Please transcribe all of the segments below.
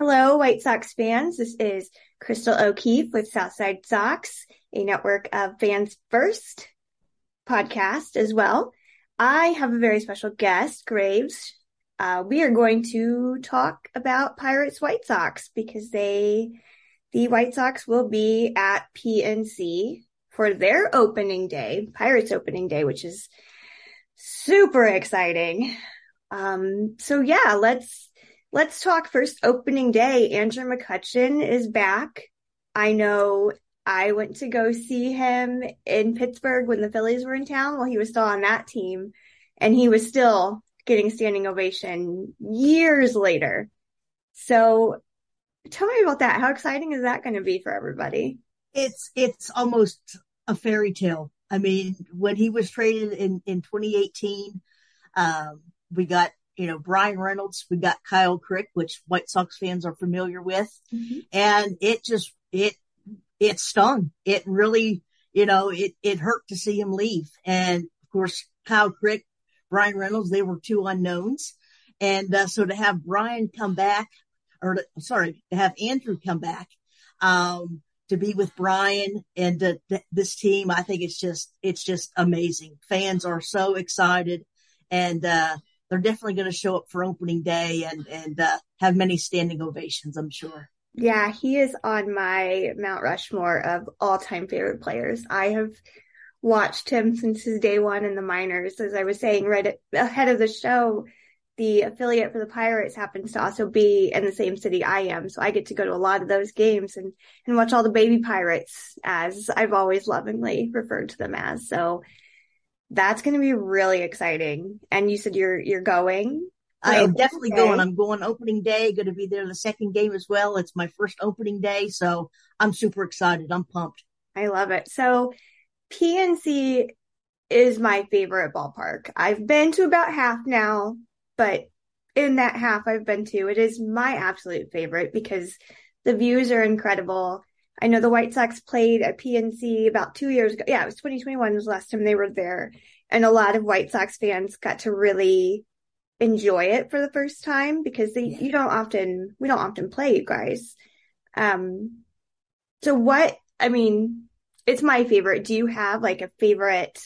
Hello, White Sox fans. This is Crystal O'Keefe with Southside Sox, a network of fans first podcast as well. I have a very special guest, Graves. Uh, we are going to talk about Pirates White Sox because they, the White Sox will be at PNC for their opening day, Pirates opening day, which is super exciting. Um, so yeah, let's Let's talk first opening day. Andrew McCutchen is back. I know I went to go see him in Pittsburgh when the Phillies were in town while he was still on that team. And he was still getting standing ovation years later. So tell me about that. How exciting is that going to be for everybody? It's, it's almost a fairy tale. I mean, when he was traded in, in 2018, um, we got you know, Bryan Reynolds, we got Kyle Crick, which White Sox fans are familiar with. Mm-hmm. And it just, it, it stung. It really, you know, it, it hurt to see him leave. And of course, Kyle Crick, Bryan Reynolds, they were two unknowns. And, uh, so to have Bryan come back or to, sorry, to have Andrew come back, um, to be with Bryan and to, to, this team, I think it's just, it's just amazing. Fans are so excited and, uh, they're definitely going to show up for opening day and and uh, have many standing ovations. I'm sure. Yeah, he is on my Mount Rushmore of all time favorite players. I have watched him since his day one in the minors. As I was saying right ahead of the show, the affiliate for the Pirates happens to also be in the same city I am. So I get to go to a lot of those games and, and watch all the baby Pirates as I've always lovingly referred to them as. So that's going to be really exciting. And you said you're you're going. I am definitely day. going. I'm going opening day. Going to be there the second game as well. It's my first opening day, so I'm super excited. I'm pumped. I love it. So PNC is my favorite ballpark. I've been to about half now, but in that half I've been to, it is my absolute favorite because the views are incredible. I know the White Sox played at PNC about two years ago. Yeah, it was 2021 was the last time they were there. And a lot of White Sox fans got to really enjoy it for the first time because they, you don't often, we don't often play you guys. Um, so what, I mean, it's my favorite. Do you have like a favorite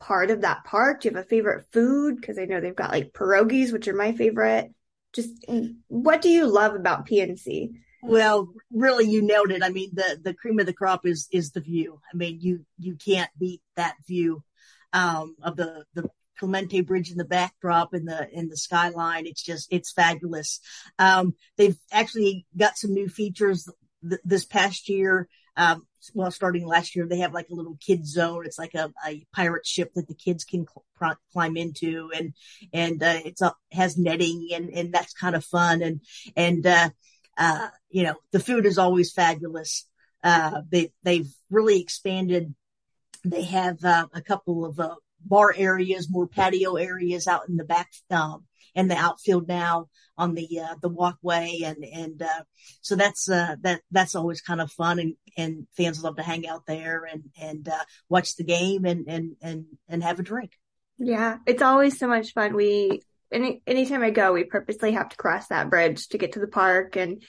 part of that park? Do you have a favorite food? Cause I know they've got like pierogies, which are my favorite. Just what do you love about PNC? Well, really, you nailed it. I mean, the, the cream of the crop is, is the view. I mean, you, you can't beat that view, um, of the, the Clemente Bridge in the backdrop and the, in the skyline. It's just, it's fabulous. Um, they've actually got some new features th- this past year. Um, well, starting last year, they have like a little kid zone. It's like a, a pirate ship that the kids can cl- climb into and, and, uh, it's up, has netting and, and that's kind of fun. And, and, uh, uh, you know, the food is always fabulous. Uh, they, they've really expanded. They have, uh, a couple of, uh, bar areas, more patio areas out in the back, um, and the outfield now on the, uh, the walkway. And, and, uh, so that's, uh, that, that's always kind of fun and, and fans love to hang out there and, and, uh, watch the game and, and, and, and have a drink. Yeah. It's always so much fun. We, any anytime I go, we purposely have to cross that bridge to get to the park and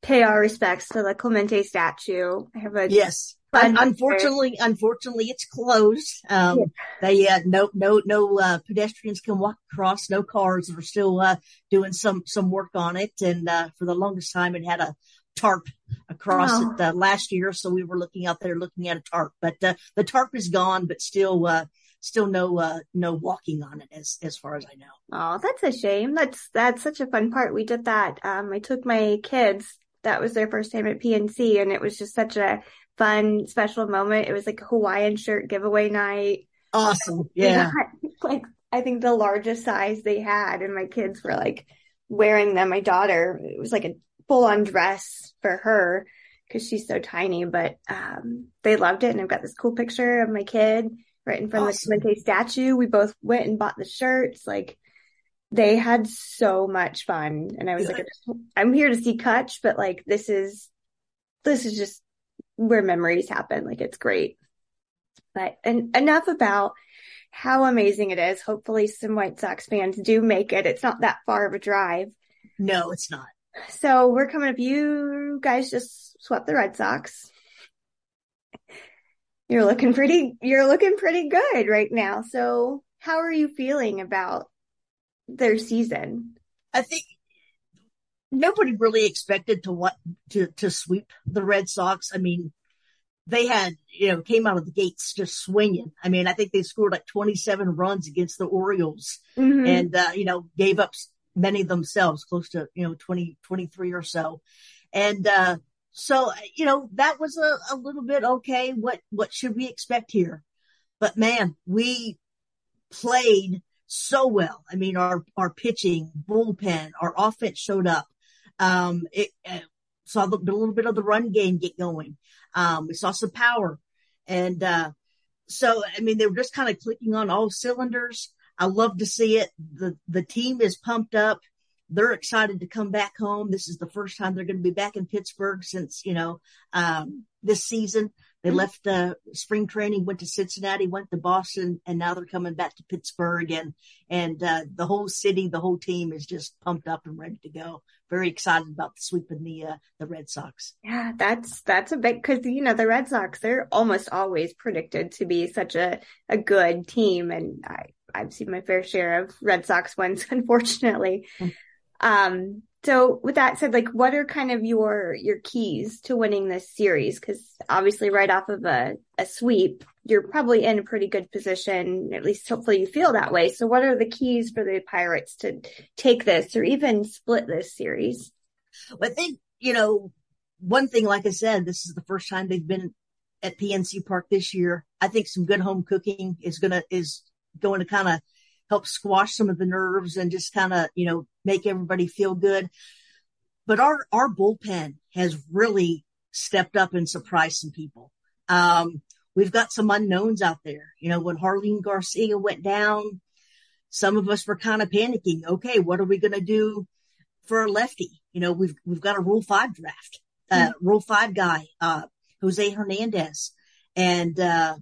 pay our respects to the Clemente statue. I have a yes. unfortunately, unfortunately, it's closed. Um, yeah. they, uh, no, no, no, uh, pedestrians can walk across, no cars. They're still, uh, doing some, some work on it. And, uh, for the longest time, it had a tarp across oh. it, uh, last year. So we were looking out there looking at a tarp, but, uh, the tarp is gone, but still, uh, still no uh, no walking on it as as far as I know. Oh, that's a shame. That's that's such a fun part. We did that. Um, I took my kids. That was their first time at PNC, and it was just such a fun, special moment. It was like a Hawaiian shirt giveaway night. Awesome. Yeah. like I think the largest size they had, and my kids were like wearing them. My daughter, it was like a full on dress for her because she's so tiny, but um, they loved it. And I've got this cool picture of my kid right in front awesome. of the Clemente statue. We both went and bought the shirts. Like they had so much fun. And I was like, I'm here to see Kutch, but like this is, this is just where memories happen. Like it's great. But and enough about how amazing it is. Hopefully some White Sox fans do make it. It's not that far of a drive. No, it's not. So we're coming up. You guys just swept the Red Sox. You're looking pretty, you're looking pretty good right now. So how are you feeling about their season? I think nobody really expected to what to, to sweep the Red Sox. I mean, they had, you know, came out of the gates just swinging. I mean, I think they scored like 27 runs against the Orioles mm-hmm. and, uh, you know, gave up many themselves, close to, you know, 20, 23 or so. And, uh, so, you know, that was a, a little bit okay. What, what should we expect here? But man, we played so well. I mean, our, our pitching, bullpen, our offense showed up. Um, it, uh, saw the, a little bit of the run game get going. Um, we saw some power and, uh, so, I mean, they were just kind of clicking on all cylinders. I love to see it. The, the team is pumped up. They're excited to come back home. This is the first time they're going to be back in Pittsburgh since, you know, um, this season. They mm-hmm. left uh, spring training, went to Cincinnati, went to Boston, and now they're coming back to Pittsburgh. And and uh, the whole city, the whole team is just pumped up and ready to go. Very excited about the sweeping the uh, the Red Sox. Yeah, that's that's a big because you know the Red Sox they're almost always predicted to be such a a good team, and I I've seen my fair share of Red Sox wins, unfortunately. Um, so with that said, like what are kind of your your keys to winning this series? Because obviously, right off of a, a sweep, you're probably in a pretty good position. At least, hopefully, you feel that way. So, what are the keys for the Pirates to take this or even split this series? Well, I think you know one thing. Like I said, this is the first time they've been at PNC Park this year. I think some good home cooking is gonna is going to kind of help squash some of the nerves and just kind of, you know, make everybody feel good. But our, our bullpen has really stepped up and surprised some people. Um, we've got some unknowns out there. You know, when Jarlin Garcia went down, some of us were kind of panicking. Okay, what are we going to do for a lefty? You know, we've, we've got a rule five draft, uh, mm-hmm. rule five guy, uh, Jose Hernandez. And, uh,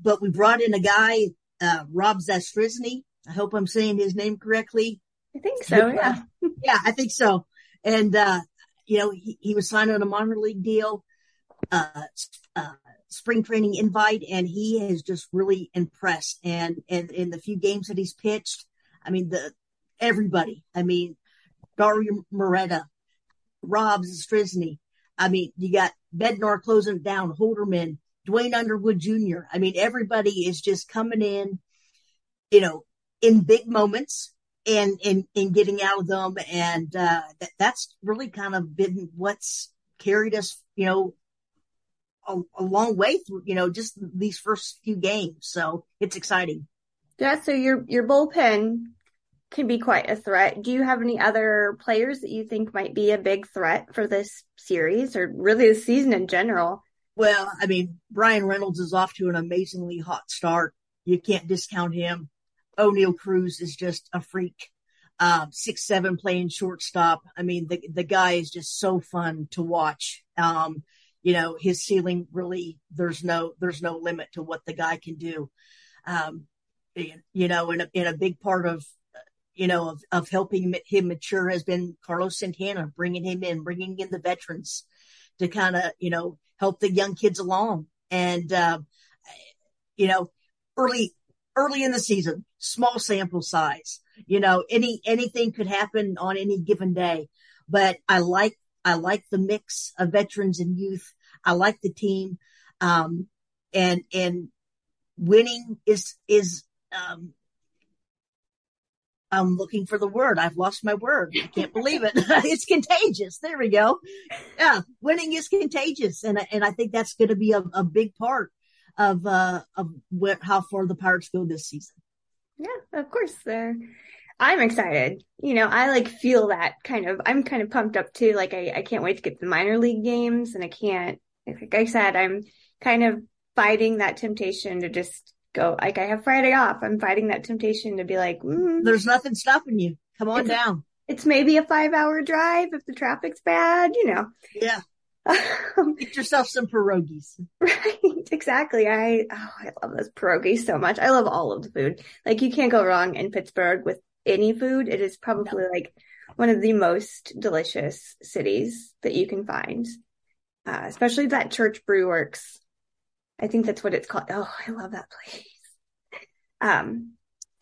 but we brought in a guy uh, Rob Zastryzny. I hope I'm saying his name correctly. I think so. Yeah. yeah, I think so. And, uh, you know, he, he was signed on a minor league deal, uh, uh, spring training invite, and he has just really impressed. And, and in the few games that he's pitched, I mean, the, everybody, I mean, Dauri Moreta, Rob Zastryzny. I mean, you got Bednar closing down, Holderman, Duane Underwood Jr. I mean, everybody is just coming in, you know, in big moments and and and getting out of them, and uh, that, that's really kind of been what's carried us, you know, a, a long way through, you know, just these first few games. So it's exciting. Yeah. So your your bullpen can be quite a threat. Do you have any other players that you think might be a big threat for this series or really the season in general? Well, I mean, Bryan Reynolds is off to an amazingly hot start. You can't discount him. Oneil Cruz is just a freak. Um, six seven playing shortstop. I mean, the the guy is just so fun to watch. Um, you know, his ceiling really there's no there's no limit to what the guy can do. Um, you know, and a, a big part of you know of, of helping him mature has been Carlos Santana, bringing him in, bringing in the veterans to kind of you know help the young kids along. And, uh, you know, early, early in the season, small sample size, you know, any, anything could happen on any given day, but I like, I like the mix of veterans and youth. I like the team. Um, and, and winning is, is, um, I'm looking for the word. I've lost my word. I can't believe it. it's contagious. There we go. Yeah. Winning is contagious. And, and I think that's going to be a, a big part of, uh, of where, how far the Pirates go this season. Yeah, of course. There. I'm excited. You know, I like feel that kind of, I'm kind of pumped up too. Like I, I can't wait to get the minor league games and I can't, like I said, I'm kind of fighting that temptation to just go, like I have Friday off. I'm fighting that temptation to be like, mm, There's nothing stopping you. Come on It's- down. it's maybe a five hour drive if the traffic's bad, you know. Yeah. Um, Get yourself some pierogies. right, exactly. I oh, I love those pierogies so much. I love all of the food. Like you can't go wrong in Pittsburgh with any food. It is probably like one of the most delicious cities that you can find. Uh, especially that Church Brew Works. I think that's what it's called. Oh, I love that place. Um,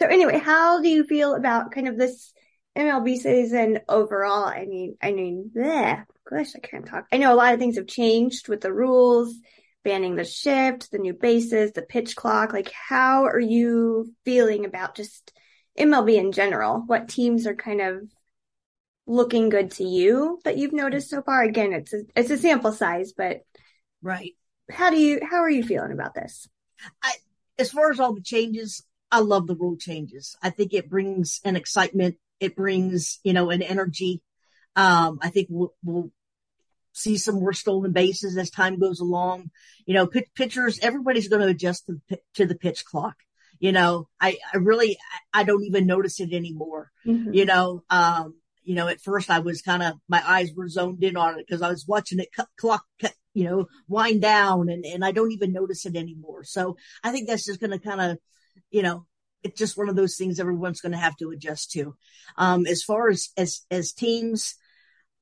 so anyway, how do you feel about kind of this MLB season overall? I mean, I mean, bleh, gosh, I can't talk. I know a lot of things have changed with the rules, banning the shift, the new bases, the pitch clock. Like, how are you feeling about just MLB in general? What teams are kind of looking good to you that you've noticed so far? Again, it's a, it's a sample size, but Right. How do you how are you feeling about this? As far as all the changes, I love the rule changes. I think it brings an excitement. It brings, you know, an energy. Um, I think we'll, we'll see some more stolen bases as time goes along. You know, pit- pitchers, everybody's going to adjust to, the to the pitch clock. You know, I, I really, I I don't even notice it anymore. you know um you know at first i was kind of my eyes were zoned in on it because i was watching it cut, clock cut, you know wind down and and i don't even notice it anymore. So i think that's just going to kind of you know it's just one of those things everyone's going to have to adjust to. Um as far as as as teams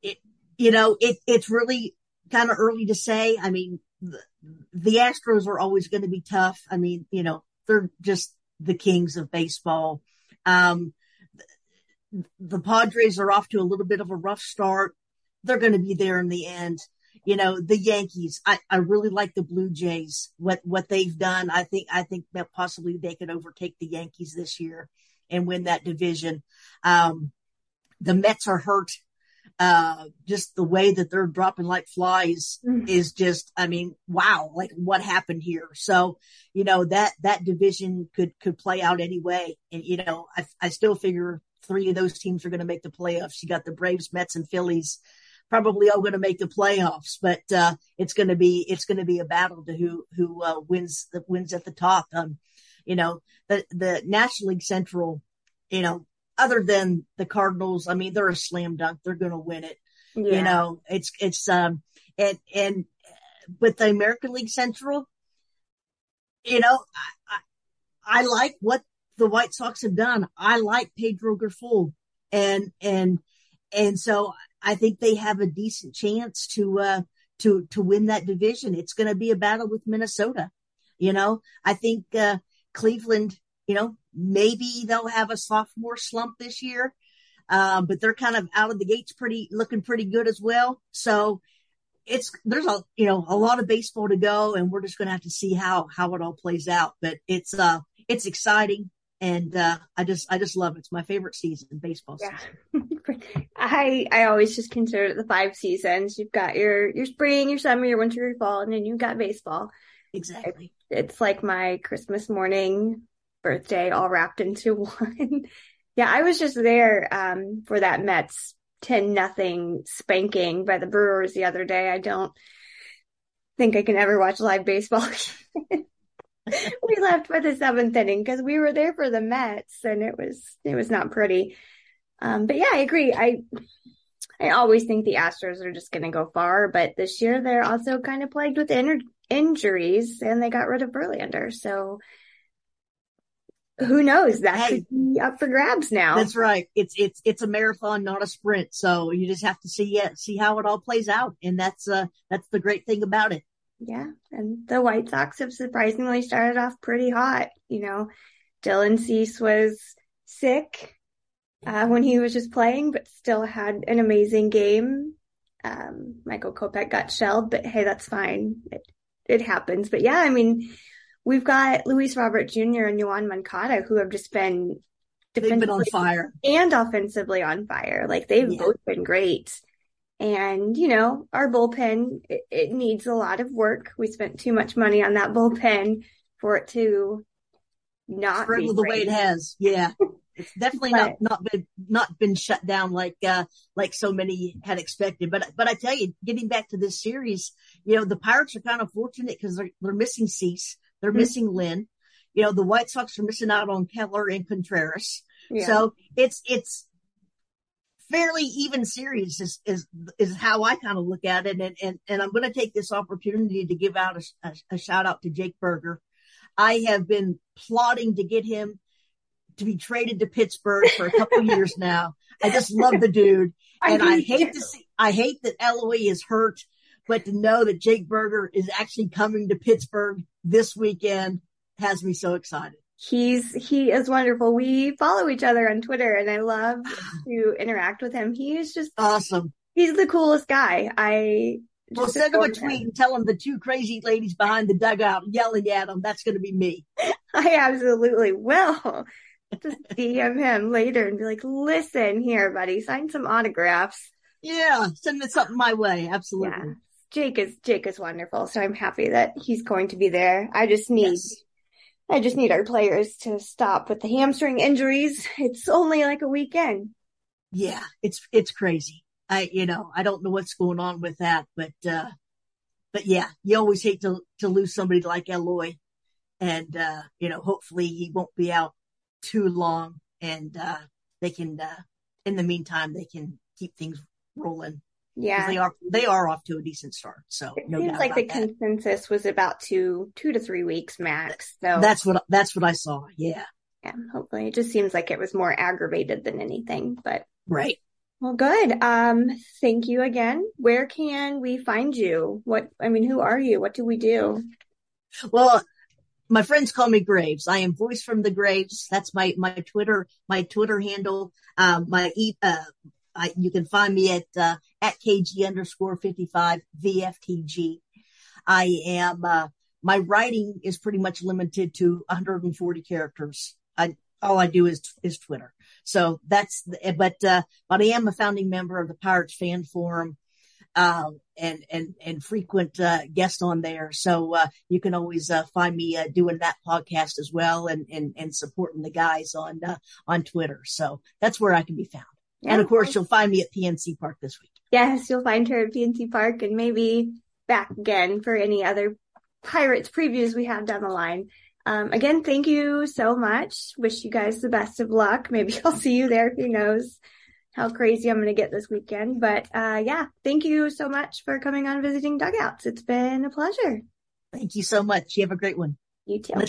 it you know it it's really kind of early to say. I mean the, the astros are always going to be tough. I mean you know they're just the kings of baseball. Um the Padres are off to a little bit of a rough start. They're going to be there in the end. You know, the Yankees, I, I really like the Blue Jays, what, what they've done. I think, I think that possibly they could overtake the Yankees this year and win that division. Um, the Mets are hurt. Uh, just the way that they're dropping like flies Mhm. is just, I mean, wow, like what happened here? So, you know, that, that division could, could play out anyway. And, you know, I, I still figure three of those teams are going to make the playoffs. You got the Braves, Mets, and Phillies probably all going to make the playoffs, but, uh, it's going to be, it's going to be a battle to who, who, uh, wins the wins at the top. Um, you know, the, the National League Central, you know, other than the Cardinals, I mean, they're a slam dunk. They're going to win it Yeah. you know it's it's um and and with the american league central you know I, I i like what the white sox have done i like pedro Grifol, and and and so i think they have a decent chance to uh to to win that division it's going to be a battle with minnesota you know i think uh cleveland you know maybe they'll have a sophomore slump this year um, but they're kind of out of the gates pretty looking pretty good as well. So it's there's a you know a lot of baseball to go, and we're just going to have to see how how it all plays out. But it's uh it's exciting, and uh, I just I just love it. It's my favorite season, baseball Yeah. season. I I always just consider it the five seasons. You've got your your spring, your summer, your winter, your fall, and then you've got baseball. Exactly. It's like my Christmas morning, birthday, all wrapped into one. yeah, I was just there um for that Mets ten nothing spanking by the Brewers the other day. I don't think I can ever watch live baseball. we left by the seventh inning because we were there for the Mets, and it was it was not pretty. Um, but yeah, I agree. I I always think the Astros are just going to go far, but this year they're also kind of plagued with in- injuries, and they got rid of Verlander. So who knows? That Hey. could be up for grabs now. That's right. It's it's it's a marathon, not a sprint. So you just have to see yeah, see how it all plays out, and that's uh that's the great thing about it. Yeah, and the White Sox have surprisingly started off pretty hot. You know, Dylan Cease was sick uh, when he was just playing, but still had an amazing game. Um, Michael Kopech got shelled, but hey, that's fine. It, it happens. But yeah, I mean, we've got Luis Robert Jr. and Yoán Moncada who have just been They've been on fire. and offensively on fire. Like they've Yeah. both been great. And, you know, our bullpen, it, it needs a lot of work. We spent too much money on that bullpen for it to not be the way it has. Yeah. it's definitely But- not not been not been shut down like uh like so many had expected. But but I tell you, getting back to this series, you know, the Pirates are kind of fortunate because they're they're missing Cease, they're Mhm. missing Lynn. You know, the White Sox are missing out on Keller and Contreras. Yeah. So it's it's fairly even series is is is how I kind of look at it. And and and I'm going to take this opportunity to give out a, a, a shout out to Jake Burger. I have been plotting to get him to be traded to Pittsburgh for a couple years now. I just love the dude, and I do hate to see. I hate that Eloy is hurt, but to know that Jake Burger is actually coming to Pittsburgh this weekend has me so excited. He's he is wonderful. We follow each other on Twitter and I love to interact with him. He is just Awesome. he's the coolest guy. I Well, just send him a tweet and tell him the two crazy ladies behind the dugout yelling at him. That's going to be me. I absolutely will. Just DM him later and be like, listen here, buddy, sign some autographs. Yeah, send me something my way. Yeah. Absolutely. Jake is Jake is wonderful, so I'm happy that he's going to be there. I just need Yes. I just need our players to stop with the hamstring injuries. It's only like a weekend. Yeah, it's it's crazy. I you know I don't know what's going on with that, but uh but yeah, you always hate to to lose somebody like Eloy, and uh you know hopefully he won't be out too long, and uh they can uh in the meantime they can keep things rolling Yeah. They are they are off to a decent start. So It no seems like the that. consensus was about two two to three weeks max. So That's what that's what I saw. Yeah. yeah, hopefully it just seems like it was more aggravated than anything. But Right. well, good. Um, thank you again. Where can we find you? What I mean, who are you? What do we do? Well, my friends call me Graves. I am voice from the graves. That's my, my Twitter, my Twitter handle. Um, my, uh, I, you can find me at, uh, at KG underscore 55 VFTG. I am, uh, my writing is pretty much limited to 140 characters. I, all I do is, is Twitter. So that's, the, but, uh, but I am a founding member of the Pirates fan forum um, and and and frequent uh, guest on there. So uh, you can always uh, find me uh, doing that podcast as well, and and and supporting the guys on uh, on Twitter. So that's where I can be found. and of course, you'll find me at PNC Park this week. Yes, you'll find her at PNC Park and maybe back again for any other Pirates previews we have down the line. Um, again, thank you so much. Wish you guys the best of luck. Maybe I'll see you there. Who knows how crazy I'm going to get this weekend. But uh, yeah, thank you so much for coming on Visiting Dugouts. It's been a pleasure. Thank you so much. You have a great one. You too.